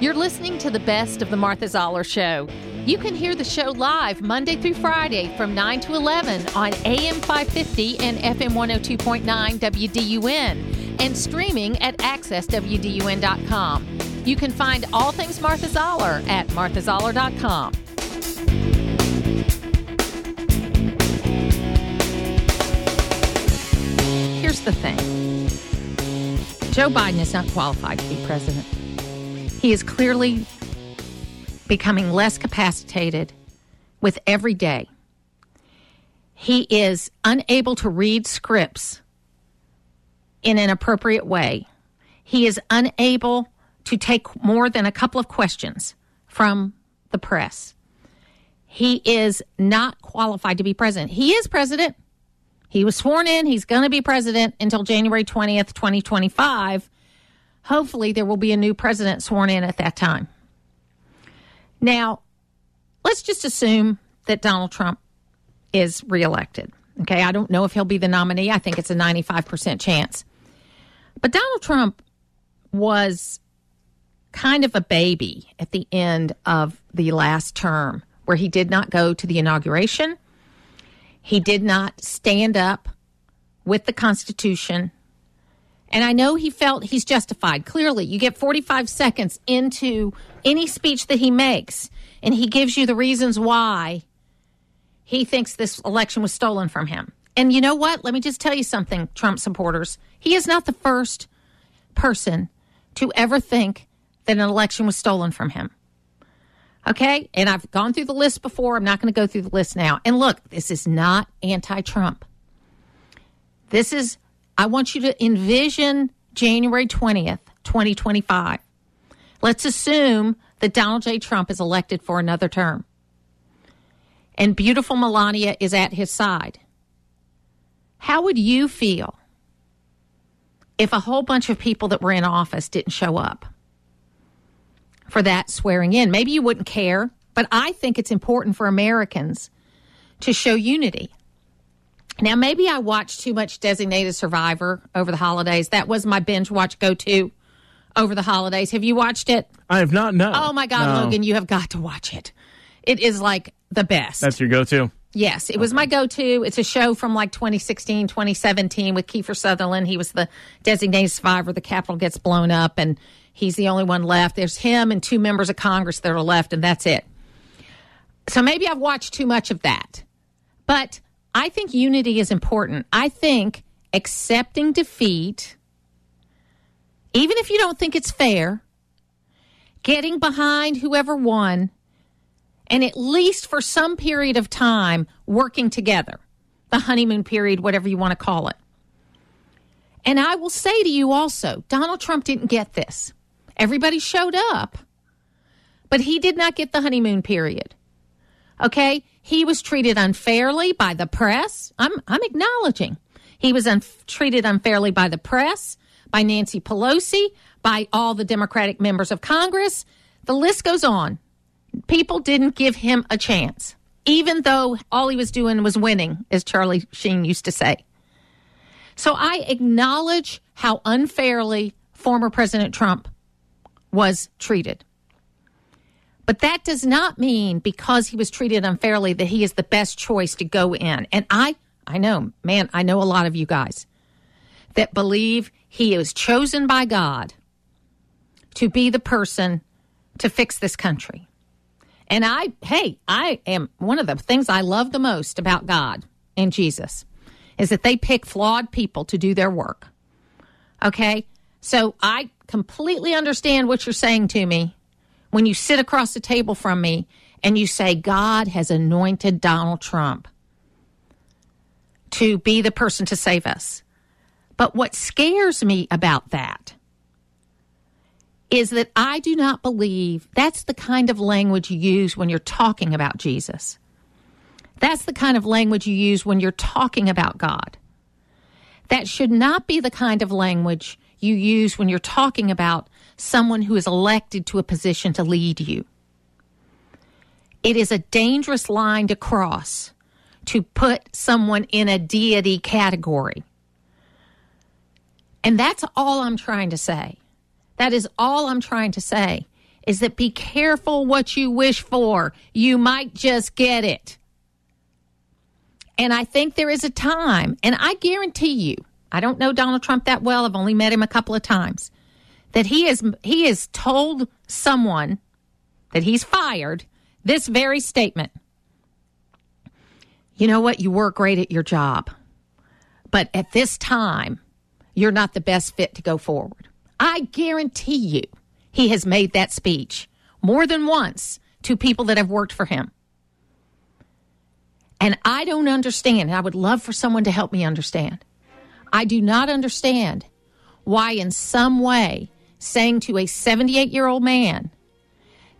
You're listening to the best of the Martha Zoller Show. You can hear the show live Monday through Friday from 9 to 11 on AM 550 and FM 102.9 WDUN and streaming at accesswdun.com. You can find all things Martha Zoller at marthazoller.com. Here's the thing Joe Biden is not qualified to be president. He is clearly becoming less capacitated with every day. He is unable to read scripts in an appropriate way. He is unable to take more than a couple of questions from the press. He is not qualified to be president. He is president. He was sworn in. He's going to be president until January 20th, 2025. Hopefully, there will be a new president sworn in at that time. Now, let's just assume that Donald Trump is reelected. Okay, I don't know if he'll be the nominee. I think it's a 95% chance. But Donald Trump was kind of a baby at the end of the last term where he did not go to the inauguration. He did not stand up with the Constitution. And I know he felt he's justified. Clearly, you get 45 seconds into any speech that he makes, and he gives you the reasons why he thinks this election was stolen from him. And you know what? Let me just tell you something, Trump supporters. He is not the first person to ever think that an election was stolen from him. Okay? And I've gone through the list before. I'm not going to go through the list now. And look, this is not anti Trump. This is, I want you to envision January 20th, 2025. Let's assume that Donald J. Trump is elected for another term. And beautiful Melania is at his side. How would you feel if a whole bunch of people that were in office didn't show up? for that swearing in. Maybe you wouldn't care, but I think it's important for Americans to show unity. Now, maybe I watched too much Designated Survivor over the holidays. That was my binge watch go to over the holidays. Have you watched it? I have not, no. Oh my God, No. Logan, you have got to watch it. It is like the best. That's your go to? Yes, it was my go to. It's a show from like 2016, 2017 with Kiefer Sutherland. He was the designated survivor. The Capitol gets blown up and he's the only one left. There's him and two members of Congress that are left, and that's it. So maybe I've watched too much of that. But I think unity is important. I think accepting defeat, even if you don't think it's fair, getting behind whoever won, and at least for some period of time working together, the honeymoon period, whatever you want to call it. And I will say to you also, Donald Trump didn't get this. Everybody showed up, but he did not get the honeymoon period. Okay? He was treated unfairly by the press. I'm, I'm acknowledging. He was un- treated unfairly by the press, by Nancy Pelosi, by all the Democratic members of Congress. The list goes on. People didn't give him a chance, even though all he was doing was winning, as Charlie Sheen used to say. So I acknowledge how unfairly former President Trump was treated. But that does not mean because he was treated unfairly that he is the best choice to go in. And I I know, man, I know a lot of you guys that believe he is chosen by God to be the person to fix this country. And I, hey, I am one of the things I love the most about God and Jesus is that they pick flawed people to do their work. Okay? So I completely understand what you're saying to me when you sit across the table from me and you say, God has anointed Donald Trump to be the person to save us. But what scares me about that is that I do not believe that's the kind of language you use when you're talking about Jesus. That's the kind of language you use when you're talking about God. That should not be the kind of language you use when you're talking about someone who is elected to a position to lead you. It is a dangerous line to cross to put someone in a deity category. And that's all I'm trying to say. That is all I'm trying to say is that be careful what you wish for. You might just get it. And I think there is a time, and I guarantee you, I don't know Donald Trump that well. I've only met him a couple of times. That he has he has told someone that he's fired this very statement. You know what? You work great at your job. But at this time, you're not the best fit to go forward. I guarantee you he has made that speech more than once to people that have worked for him. And I don't understand. I would love for someone to help me understand. I do not understand why, in some way, saying to a 78 year old man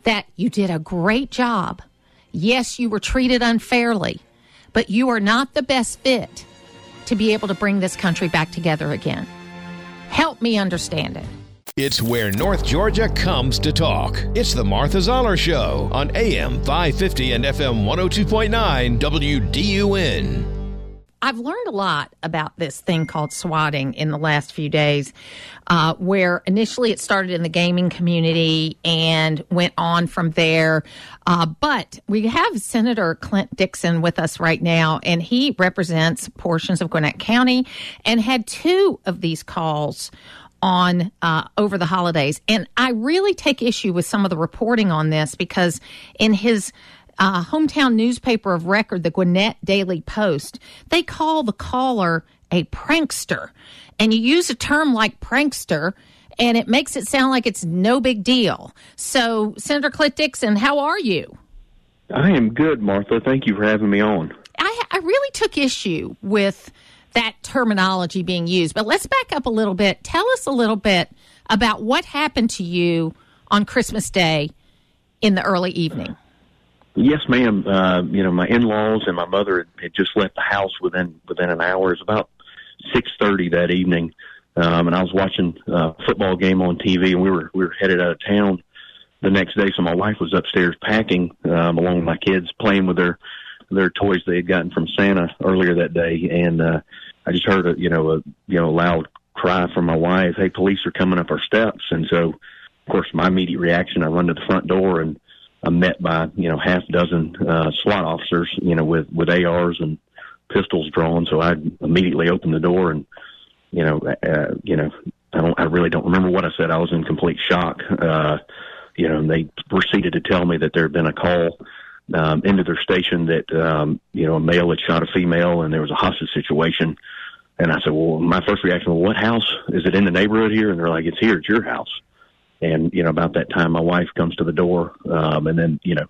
that you did a great job, yes, you were treated unfairly, but you are not the best fit to be able to bring this country back together again. Help me understand it. It's where North Georgia comes to talk. It's the Martha Zoller Show on AM 550 and FM 102.9 WDUN. I've learned a lot about this thing called swatting in the last few days, uh, where initially it started in the gaming community and went on from there. Uh, but we have Senator Clint Dixon with us right now, and he represents portions of Gwinnett County and had two of these calls on uh, over the holidays. And I really take issue with some of the reporting on this because in his uh, hometown newspaper of record, the Gwinnett Daily Post, they call the caller a prankster. And you use a term like prankster, and it makes it sound like it's no big deal. So, Senator Clint Dixon, how are you? I am good, Martha. Thank you for having me on. I, I really took issue with that terminology being used, but let's back up a little bit. Tell us a little bit about what happened to you on Christmas Day in the early evening. Yes, ma'am. Uh, you know, my in-laws and my mother had just left the house within within an hour. It was about six thirty that evening, um, and I was watching a football game on TV, and we were we were headed out of town the next day. So my wife was upstairs packing um, along with my kids, playing with their their toys they had gotten from Santa earlier that day, and uh, I just heard a you know a you know loud cry from my wife, "Hey, police are coming up our steps!" And so, of course, my immediate reaction, I run to the front door and I'm met by you know half dozen uh, SWAT officers, you know, with with ARs and pistols drawn. So I immediately opened the door, and you know, uh, you know, I don't, I really don't remember what I said. I was in complete shock. Uh, you know, and they proceeded to tell me that there had been a call um, into their station that um, you know a male had shot a female, and there was a hostage situation. And I said, well, my first reaction was, what house is it in the neighborhood here? And they're like, it's here, it's your house. And, you know, about that time, my wife comes to the door. Um, and then, you know,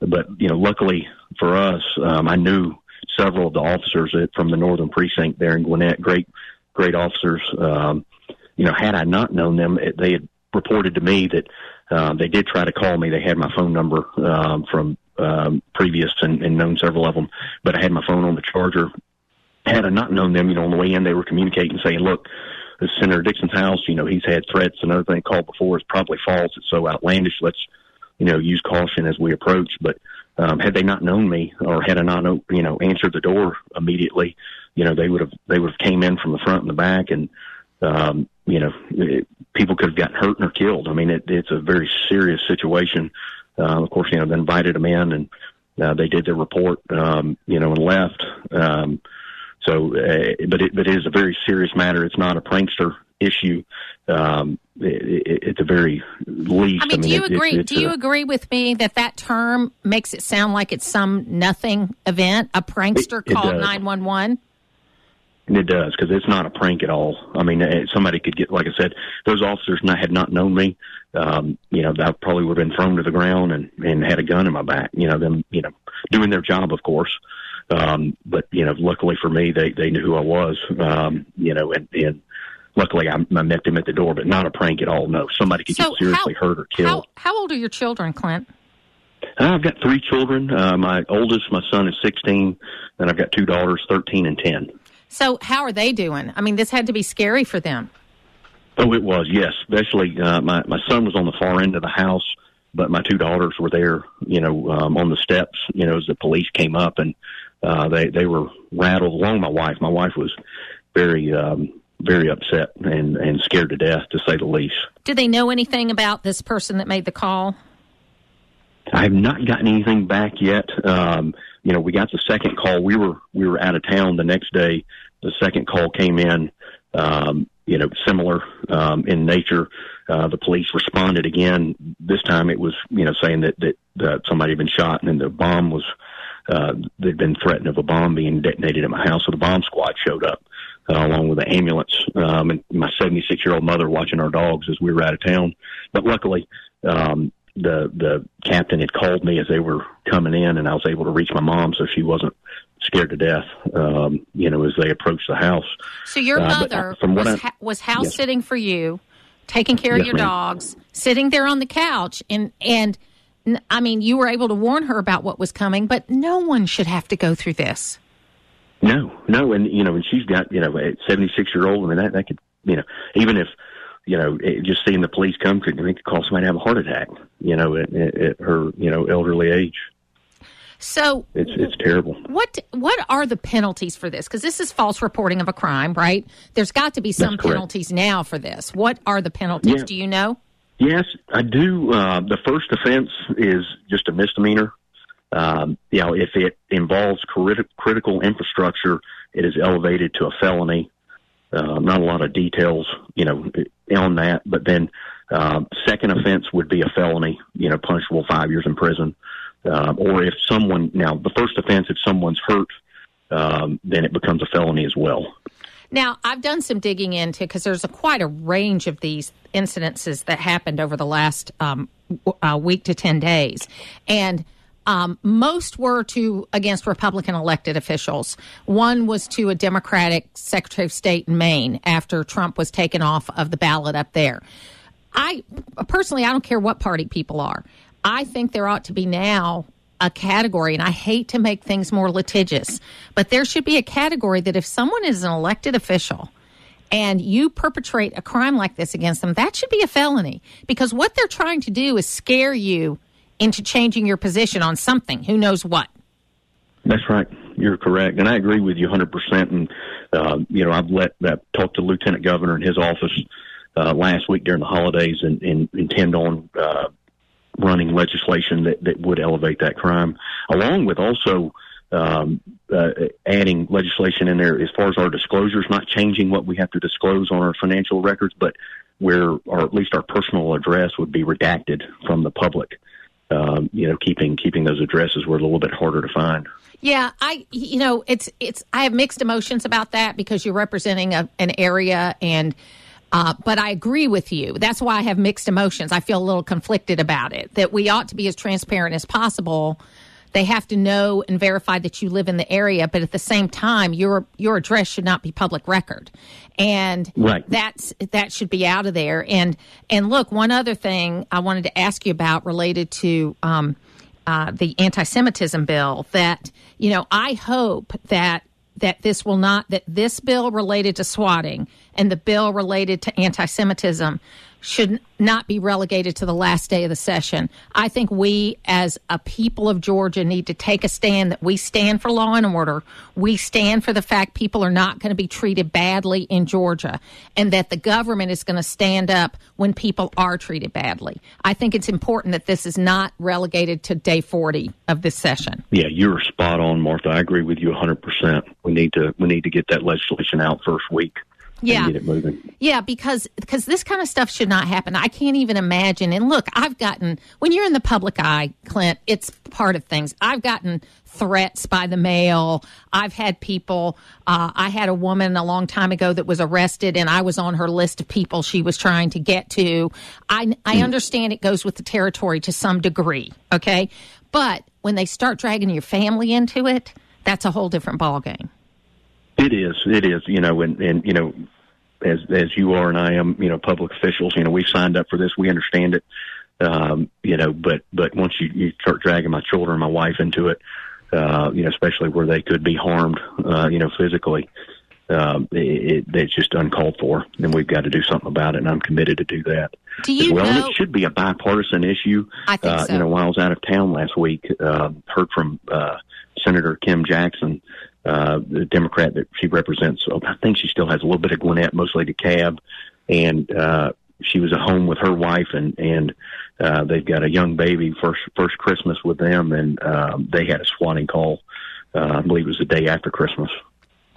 but, you know, luckily for us, um, I knew several of the officers from the Northern Precinct there in Gwinnett, great, great officers. Um, you know, had I not known them, it, they had reported to me that um, they did try to call me. They had my phone number um, from um, previous and, and known several of them, but I had my phone on the charger. Had I not known them, you know, on the way in, they were communicating, saying, "Look, Senator Dixon's house. You know, he's had threats and other things called before. It's probably false. It's so outlandish. Let's, you know, use caution as we approach. But um, had they not known me, or had I not, you know, answered the door immediately, you know, they would have they would have came in from the front and the back, and um, you know, it, people could have gotten hurt or killed. I mean, it, it's a very serious situation. Uh, of course, you know, they invited them in, and uh, they did their report, um, you know, and left. Um, so, uh, but it, but it is a very serious matter. It's not a prankster issue. Um, it, it, it's a very least. I mean, I mean do you it, agree? do you a, agree with me that that term makes it sound like it's some nothing event, a prankster called nine one one? It does because it's not a prank at all. I mean, eh, somebody could get, like I said, those officers not, had not known me. Um, you know, that probably would have been thrown to the ground and and had a gun in my back. You know, them, you know, doing their job, of course. Um, but you know, luckily for me, they they knew who I was. Um, you know, and and luckily I, I met them at the door, but not a prank at all. No, somebody could so get seriously how, hurt or killed. How, how old are your children, Clint? I've got three children. Uh, my oldest, my son, is 16, and I've got two daughters, 13 and 10. So, how are they doing? I mean, this had to be scary for them. Oh, it was, yes. Especially uh, my my son was on the far end of the house, but my two daughters were there, you know, um, on the steps, you know, as the police came up, and uh, they they were rattled along. My wife, my wife was very, um, very upset and and scared to death, to say the least. Do they know anything about this person that made the call? I have not gotten anything back yet. Um, you know, we got the second call. We were we were out of town the next day. The second call came in. Um, you know, similar um, in nature. Uh, the police responded again. This time, it was you know saying that that uh, somebody had been shot and then the bomb was. Uh, they'd been threatened of a bomb being detonated at my house, so the bomb squad showed up uh, along with the ambulance um, and my 76 year old mother watching our dogs as we were out of town. But luckily, um, the the captain had called me as they were coming in, and I was able to reach my mom, so she wasn't scared to death. Um, you know, as they approached the house. So your Uh, but mother from what was, I- ha- was house Yes. sitting for you, taking care of your ma'am. dogs, sitting there on the couch, and and I mean, you were able to warn her about what was coming, but no one should have to go through this. No, no, and you know, and she's got you know a 76 year old. I mean, that that could you know even if you know it, just seeing the police come could I mean, could cause somebody to have a heart attack. You know, at, at, at her you know elderly age, So it's it's terrible. what what are the penalties for this? Because this is false reporting of a crime, right? There's got to be some penalties now for this. What are the penalties? Yeah. Do you know? Yes, I do. Uh, the first offense is just a misdemeanor. Um, you know, if it involves criti- critical infrastructure, it is elevated to a felony. Uh, not a lot of details, you know, on that. But then, um, second offense would be a felony, you know, punishable five years in prison. Um, or if someone now the first offense, if someone's hurt, um, then it becomes a felony as well. Now, I've done some digging into because there's a, quite a range of these incidences that happened over the last um, uh, week to 10 days. And um, most were to against Republican elected officials. One was to a Democratic Secretary of State in Maine after Trump was taken off of the ballot up there. I personally, I don't care what party people are. I think there ought to be now a category, and I hate to make things more litigious, but there should be a category that if someone is an elected official and you perpetrate a crime like this against them, that should be a felony because what they're trying to do is scare you into changing your position on something. Who knows what? That's right. You're correct, and I agree with you 100. percent And uh, you know, I've let that talk to Lieutenant Governor in his office uh, last week during the holidays, and, and intend on uh, running legislation that that would elevate that crime, along with also um, uh, adding legislation in there as far as our disclosures, not changing what we have to disclose on our financial records, but where, or at least our personal address would be redacted from the public. Um, you know, keeping keeping those addresses were a little bit harder to find. Yeah, I you know it's it's I have mixed emotions about that because you're representing a, an area and uh, but I agree with you. That's why I have mixed emotions. I feel a little conflicted about it. That we ought to be as transparent as possible. They have to know and verify that you live in the area, but at the same time, your your address should not be public record, and Right. that's that should be out of there. And and look, one other thing I wanted to ask you about related to. Um, uh, the anti-Semitism bill. That you know, I hope that that this will not that this bill related to swatting and the bill related to anti-Semitism should not be relegated to the last day of the session. I think we, as a people of Georgia, need to take a stand that we stand for law and order. We stand for the fact people are not going to be treated badly in Georgia, and that the government is going to stand up when people are treated badly. I think it's important that this is not relegated to day 40 of this session. Yeah, you're spot on, Martha. I agree with you 100%. We need to we need to get that legislation out first week Yeah. get it moving. Yeah, because because this kind of stuff should not happen. I can't even imagine. And look, I've gotten when you're in the public eye, Clint, it's part of things. I've gotten threats by the mail. I've had people. Uh, I had a woman a long time ago that was arrested, and I was on her list of people she was trying to get to. I I understand it goes with the territory to some degree, okay, but when they start dragging your family into it, that's a whole different ballgame. It is. It is. You know, and and you know, as as you are and I am, you know, public officials. You know, we've signed up for this. We understand it. Um, you know, but but once you you start dragging my children, and my wife into it, uh, you know, especially where they could be harmed, uh, you know, physically. Um, it, it, it's just uncalled for, and we've got to do something about it. And I'm committed to do that Do as you well. And it should be a bipartisan issue. I think uh, so. You know, while I was out of town last week, uh, heard from uh, Senator Kim Jackson uh, the Democrat that she represents. I think she still has a little bit of Gwinnett, mostly DeKalb, and uh, she was at home with her wife, and and uh, they've got a young baby first first Christmas with them, and um, they had a swatting call. Uh, I believe it was the day after Christmas.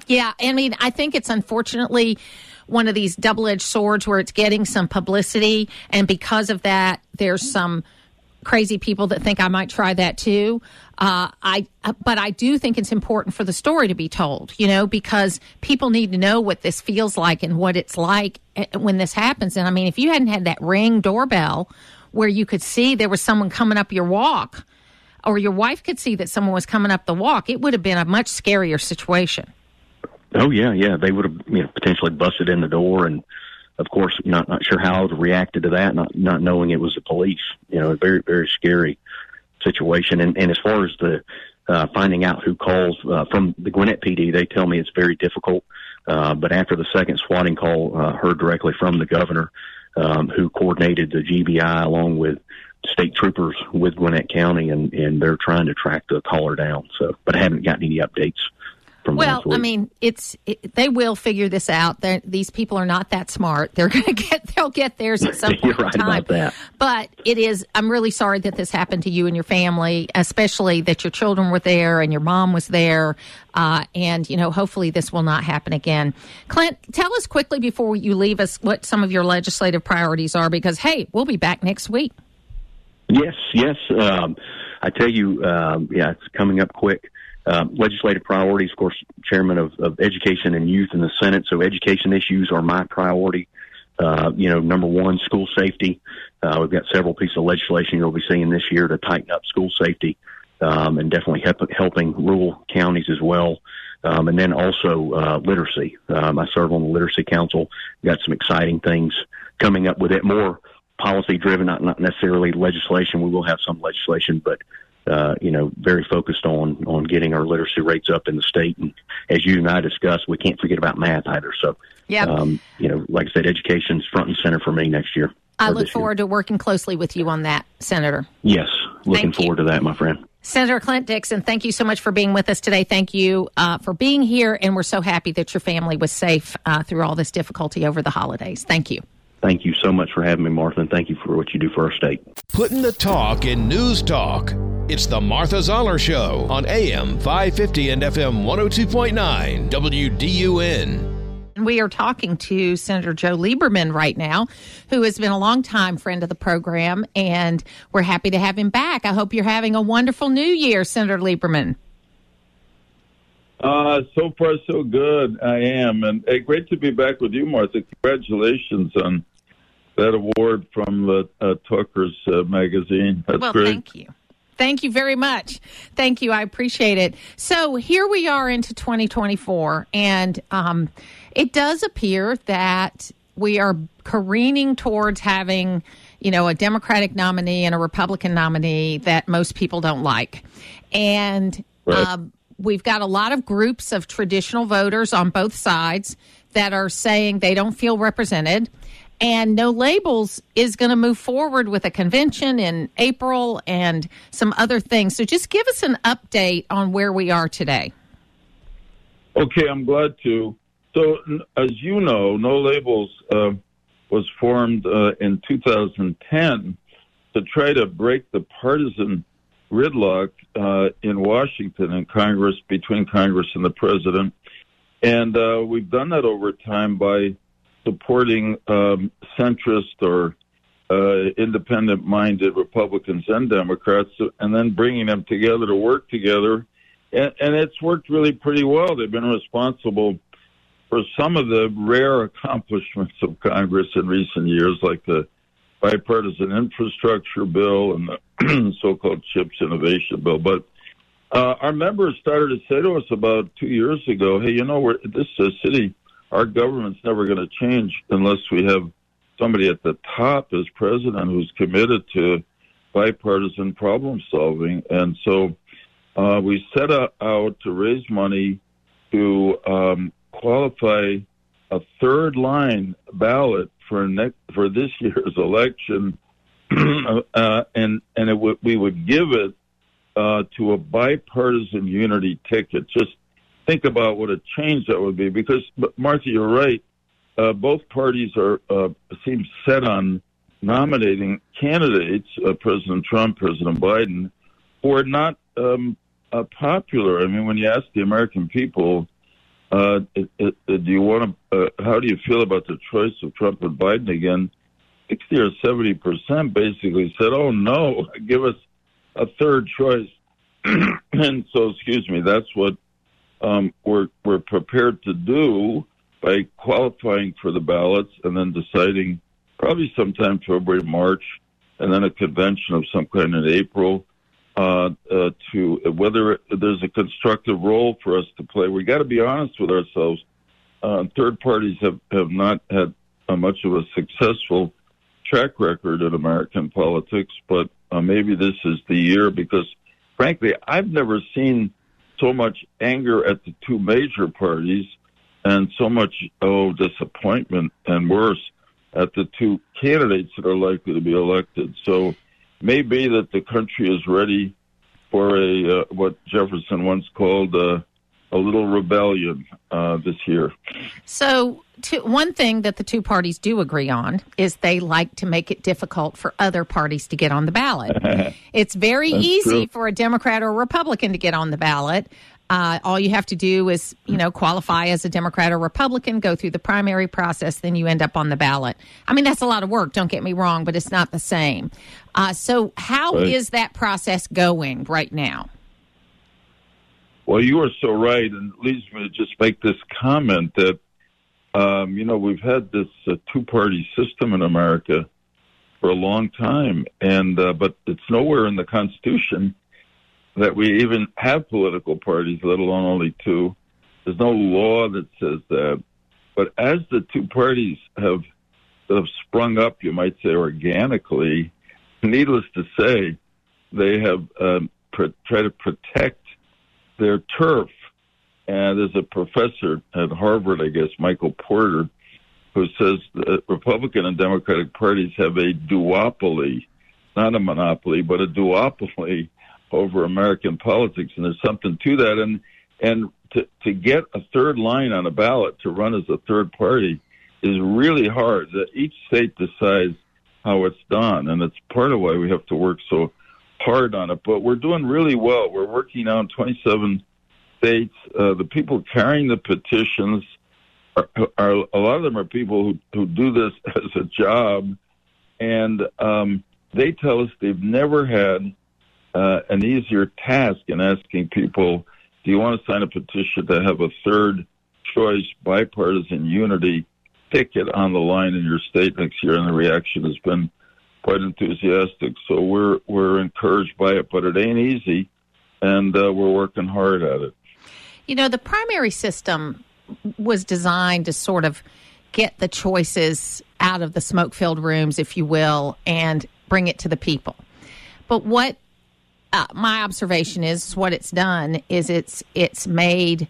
Yeah, I mean, I think it's unfortunately one of these double edged swords where it's getting some publicity, and because of that, there's some crazy people that think I might try that too. Uh, I, but I do think it's important for the story to be told, you know, because people need to know what this feels like and what it's like eh, when this happens. And I mean, if you hadn't had that ring doorbell where you could see there was someone coming up your walk, or your wife could see that someone was coming up the walk, it would have been a much scarier situation. Oh yeah, yeah. They would have you know potentially busted in the door, and of course, not not sure how I would have reacted to that, not not knowing it was the police. You know, a very very scary situation. And and as far as the uh, finding out who calls uh, from the Gwinnett PD, they tell me it's very difficult. Uh, but after the second swatting call, uh, heard directly from the governor, um, who coordinated the GBI along with state troopers with Gwinnett County, and and they're trying to track the caller down. So, but I haven't gotten any updates from well, I mean, it's it, they will figure this out. They're, these people are not that smart. They're going to get they'll get theirs at some point right in time. About that. But it is. I'm really sorry that this happened to you and your family, especially that your children were there and your mom was there. Uh, and you know, hopefully, this will not happen again. Clint, tell us quickly before you leave us what some of your legislative priorities are, because hey, we'll be back next week. Yes, yes. Um, I tell you, um, yeah, it's coming up quick. Um, legislative priorities, of course, chairman of, of, education and youth in the Senate. So education issues are my priority. Uh, you know, number one, school safety. Uh, we've got several pieces of legislation you'll be seeing this year to tighten up school safety, um, and definitely help, helping rural counties as well. Um, and then also uh, literacy. Um, I serve on the literacy council. Got some exciting things coming up with it. More policy driven, not not necessarily legislation. We will have some legislation, but uh, you know, very focused on on getting our literacy rates up in the state. And as you and I discussed, we can't forget about math either. So, yeah, um, you know, like I said, education's front and center for me next year. I look forward year. to working closely with you on that, Senator. Yes, looking thank forward you. to that, my friend. Senator Clint Dixon, thank you so much for being with us today. Thank you uh, for being here, and we're so happy that your family was safe uh, through all this difficulty over the holidays. Thank you. Thank you so much for having me, Martha, and thank you for what you do for our state. Putting the talk in news talk. It's the Martha Zoller Show on AM 550 and FM 102.9 WDUN. We are talking to Senator Joe Lieberman right now, who has been a long-time friend of the program, and we're happy to have him back. I hope you're having a wonderful new year, Senator Lieberman. Uh, so far, so good. I am. And hey, great to be back with you, Martha. Congratulations on that award from uh, uh, Tucker's uh, magazine. That's well, great. thank you. Thank you very much. Thank you. I appreciate it. So here we are into 2024, and um, it does appear that we are careening towards having, you know, a Democratic nominee and a Republican nominee that most people don't like. And right. um, we've got a lot of groups of traditional voters on both sides that are saying they don't feel represented and No Labels is going to move forward with a convention in April and some other things. So just give us an update on where we are today. Okay, I'm glad to. So, as you know, No Labels uh, was formed uh, in 2010 to try to break the partisan gridlock uh, in Washington and Congress between Congress and the president. And uh, we've done that over time by supporting um, centrist or uh, independent minded Republicans and Democrats and then bringing them together to work together. And, and it's worked really pretty well. They've been responsible for some of the rare accomplishments of Congress in recent years, like the bipartisan infrastructure bill and the so-called CHIPS innovation bill. But uh, our members started to say to us about two years ago, "Hey, you know, we're, this uh, city our government's never going to change unless we have somebody at the top as president who's committed to bipartisan problem solving. And so uh, we set out to raise money to um, qualify a third line ballot for next for this year's election, uh, and and w- we would give it uh, to a bipartisan unity ticket. Just think about what a change that would be. Because, Martha, you're right. Uh, both parties are uh, seem set on nominating candidates, uh, President Trump, President Biden, who are not um, uh, popular. I mean, when you ask the American people, uh, it, it, do you want to? Uh, how do you feel about the choice of Trump and Biden again? Sixty or seventy percent basically said, "Oh no, give us a third choice." and so, excuse me, that's what um, we're we're prepared to do by qualifying for the ballots and then deciding probably sometime February, March, and then a convention of some kind in April uh, uh, to whether there's a constructive role for us to play. We got to be honest with ourselves. Uh, third parties have, have not had much of a successful track record in American politics, but uh, maybe this is the year because, frankly, I've never seen so much anger at the two major parties and so much oh disappointment and worse at the two candidates that are likely to be elected. So maybe that the country is ready for a uh, what Jefferson once called a, a little rebellion uh, this year. So, to, one thing that the two parties do agree on is they like to make it difficult for other parties to get on the ballot. it's very easy true. for a Democrat or a Republican to get on the ballot. Uh, all you have to do is, you know, qualify as a Democrat or Republican, go through the primary process, then you end up on the ballot. I mean, that's a lot of work. Don't get me wrong, but it's not the same. Uh, so, how right. is that process going right now? Well, you are so right, and it leads me to just make this comment that, um, you know, we've had this uh, two-party system in America for a long time, and uh, but it's nowhere in the Constitution that we even have political parties, let alone only two. There's no law that says that. But as the two parties have have sprung up, you might say organically, needless to say, they have um, tried to protect their turf. And there's a professor at Harvard, I guess, Michael Porter, who says the Republican and Democratic parties have a duopoly, not a monopoly, but a duopoly over American politics, and there's something to that. And and to to get a third line on a ballot to run as a third party is really hard. Each state decides how it's done, and it's part of why we have to work so hard on it. But we're doing really well. We're working on 27 states. Uh, the people carrying the petitions are, are a lot of them are people who who do this as a job, and um, they tell us they've never had uh, an easier task in asking people, do you want to sign a petition to have a third choice bipartisan unity ticket on the line in your state next year? And the reaction has been quite enthusiastic. So we're we're encouraged by it, but it ain't easy, and uh, we're working hard at it. You know, the primary system was designed to sort of get the choices out of the smoke filled rooms, if you will, and bring it to the people. But what uh, my observation is what it's done is it's it's made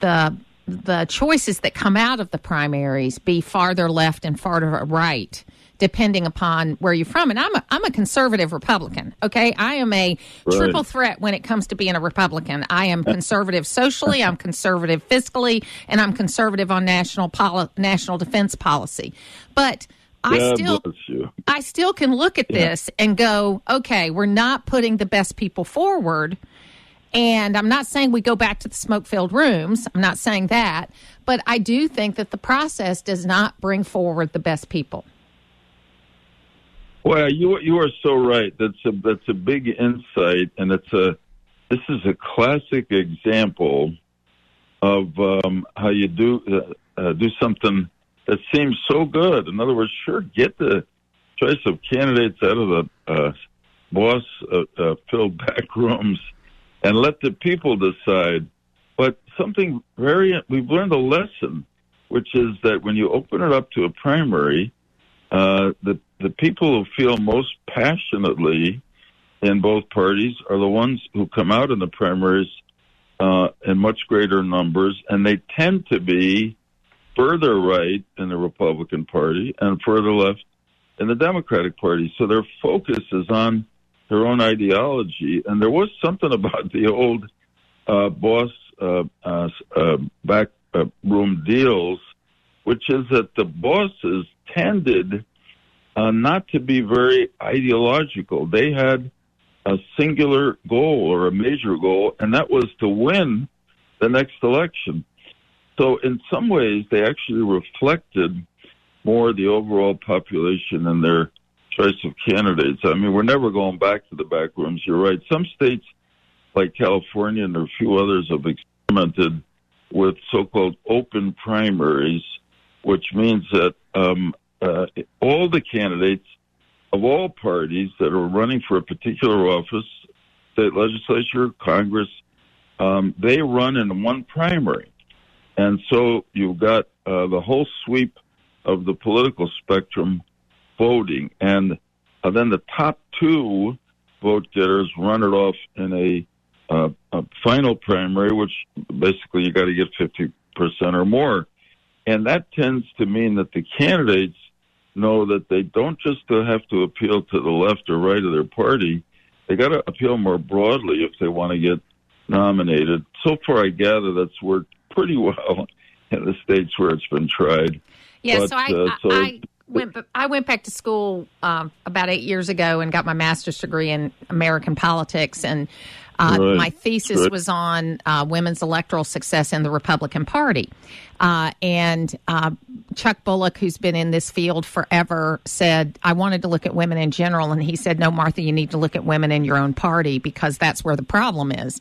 the the choices that come out of the primaries be farther left and farther right depending upon where you're from and I'm a, I'm a conservative republican okay I am a right. triple threat when it comes to being a republican I am conservative socially I'm conservative fiscally and I'm conservative on national poli- national defense policy but I God still I still can look at yeah. this and go, okay, we're not putting the best people forward. And I'm not saying we go back to the smoke filled rooms. I'm not saying that. But I do think that the process does not bring forward the best people. Well, you you are so right. That's a that's a big insight, and it's a this is a classic example of um, how you do uh, uh, do something that seems so good. In other words, sure, get the choice of candidates out of the uh, boss uh, uh, filled back rooms and let the people decide. But something very, we've learned a lesson, which is that when you open it up to a primary, uh, the, the people who feel most passionately in both parties are the ones who come out in the primaries uh, in much greater numbers, and they tend to be further right in the Republican Party and further left in the Democratic Party. So their focus is on their own ideology. And there was something about the old uh, boss uh, uh, uh, back uh, room deals, which is that the bosses tended uh, not to be very ideological. They had a singular goal or a major goal, and that was to win the next election. So, in some ways, they actually reflected more the overall population and their choice of candidates. I mean, we're never going back to the back rooms. You're right. Some states, like California and a few others, have experimented with so-called open primaries, which means that um, uh, all the candidates of all parties that are running for a particular office, state legislature, Congress, um, they run in one primary. And so you've got uh, the whole sweep of the political spectrum voting. And uh, then the top two vote getters run it off in a, uh, a final primary, which basically you got to get 50% or more. And that tends to mean that the candidates know that they don't just have to appeal to the left or right of their party. They got to appeal more broadly if they want to get nominated. So far, I gather that's worked pretty well in the states where it's been tried. Yeah, but, so I, uh, so I went I went back to school um, about eight years ago and got my master's degree in American politics and. Uh, right. My thesis right. was on uh, women's electoral success in the Republican Party. Uh, and uh, Chuck Bullock, who's been in this field forever, said, I wanted to look at women in general. And he said, No, Martha, you need to look at women in your own party because that's where the problem is.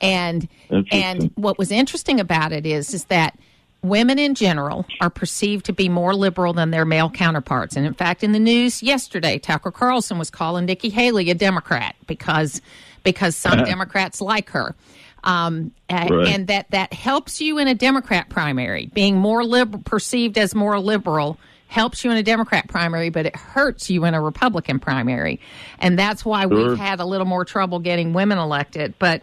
And, and what was interesting about it is, is that women in general are perceived to be more liberal than their male counterparts. And in fact, in the news yesterday, Tucker Carlson was calling Nikki Haley a Democrat because because some Democrats like her. Um, right. and that that helps you in a Democrat primary. Being more liberal, perceived as more liberal, helps you in a Democrat primary, but it hurts you in a Republican primary, and that's why sure. we've had a little more trouble getting women elected. But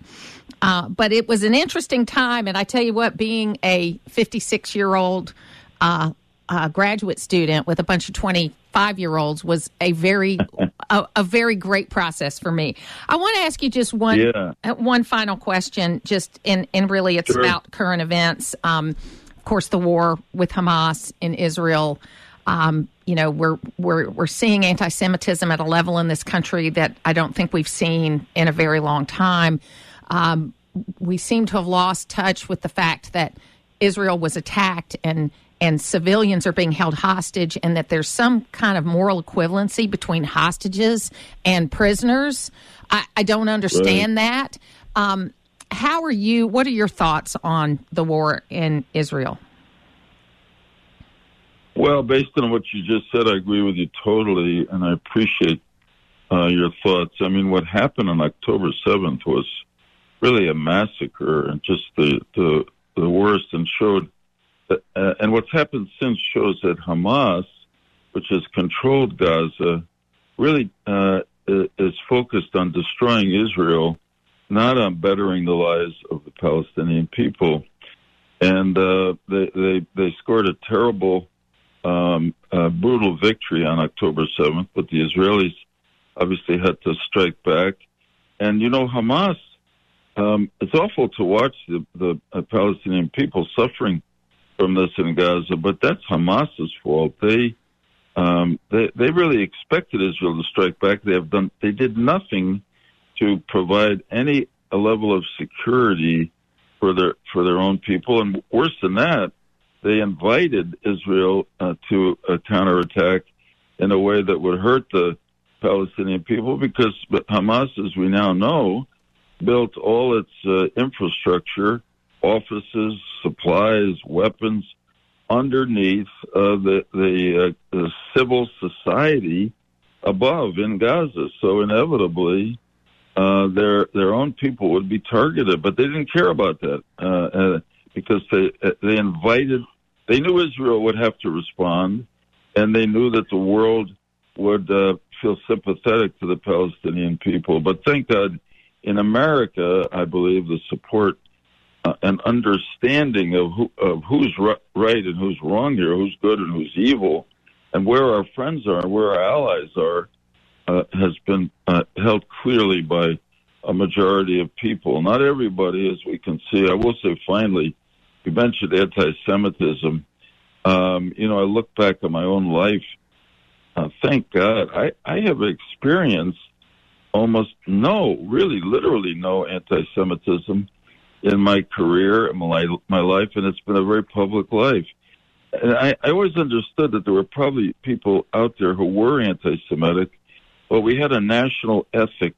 uh, but it was an interesting time, and I tell you what, being a 56 year old uh, uh, graduate student with a bunch of 25 year olds was a very a, a, very great process for me. I want to ask you just one yeah. Uh, one final question, just in and really it's sure. about current events. Um, of course, the war with Hamas in Israel. Um, you know, we're we're we're seeing anti-Semitism at a level in this country that I don't think we've seen in a very long time. Um, we seem to have lost touch with the fact that Israel was attacked and and civilians are being held hostage, and that there's some kind of moral equivalency between hostages and prisoners. I, I don't understand right. that. Um, how are you? What are your thoughts on the war in Israel? Well, based on what you just said, I agree with you totally, and I appreciate uh, your thoughts. I mean, what happened on October 7th was really a massacre and just the, the, the worst and showed uh, and what's happened since shows that Hamas, which has controlled Gaza, really uh, is focused on destroying Israel, not on bettering the lives of the Palestinian people. And uh, they, they they scored a terrible, um, brutal victory on October 7th, but the Israelis obviously had to strike back. And you know, Hamas um, it's awful to watch the, the uh, Palestinian people suffering from this in Gaza, but that's Hamas's fault. They um, they they really expected Israel to strike back. They have done. They did nothing to provide any a level of security for their for their own people, and worse than that, they invited Israel uh, to a counterattack in a way that would hurt the Palestinian people because Hamas, as we now know, built all its uh, infrastructure, offices, supplies, weapons underneath uh, the the, uh, the, civil society above in Gaza. So inevitably, uh, their their own people would be targeted, but they didn't care about that uh, uh, because they they invited. They knew Israel would have to respond, and they knew that the world would feel sympathetic to the Palestinian people. But thank God in America, I believe the support uh, and understanding of, who, of who's right and who's wrong here, who's good and who's evil, and where our friends are and where our allies are, uh, has been uh, held clearly by a majority of people. Not everybody, as we can see. I will say, finally, you mentioned anti-Semitism. Um, you know, I look back at my own life. Uh, thank God, I, I have experienced almost no, really, literally no anti-Semitism in my career, in my, my life, and it's been a very public life. And I, I always understood that there were probably people out there who were anti-Semitic, but we had a national ethic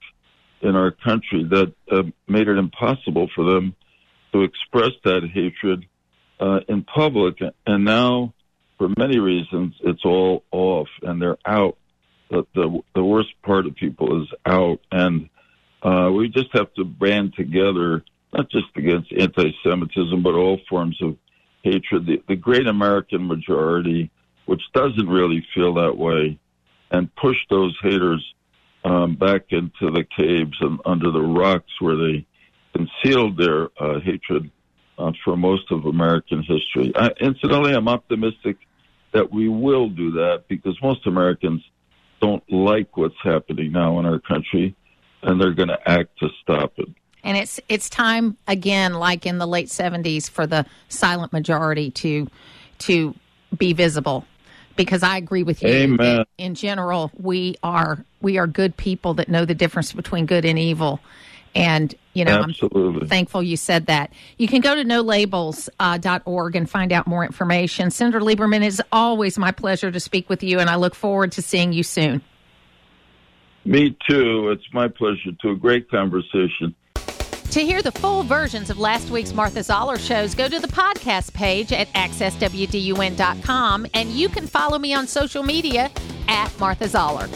in our country that uh, made it impossible for them to express that hatred uh, in public. And now, for many reasons, it's all off and they're out. The, the, the worst part of people is out. And uh, we just have to band together, not just against anti Semitism, but all forms of hatred. The, the great American majority, which doesn't really feel that way, and push those haters um, back into the caves and under the rocks where they concealed their uh, hatred uh, for most of American history. I, incidentally, I'm optimistic that we will do that because most Americans don't like what's happening now in our country, and they're going to act to stop it. And it's it's time again, like in the late '70s, for the silent majority to to be visible because I agree with you. Amen. In general, we are we are good people that know the difference between good and evil. And, you know, Absolutely. I'm thankful you said that. You can go to nolabels.org uh, and find out more information. Senator Lieberman, it's always my pleasure to speak with you, and I look forward to seeing you soon. Me too. It's my pleasure to a great conversation. To hear the full versions of last week's Martha Zoller shows, go to the podcast page at accesswdun.com and you can follow me on social media at Martha Zoller.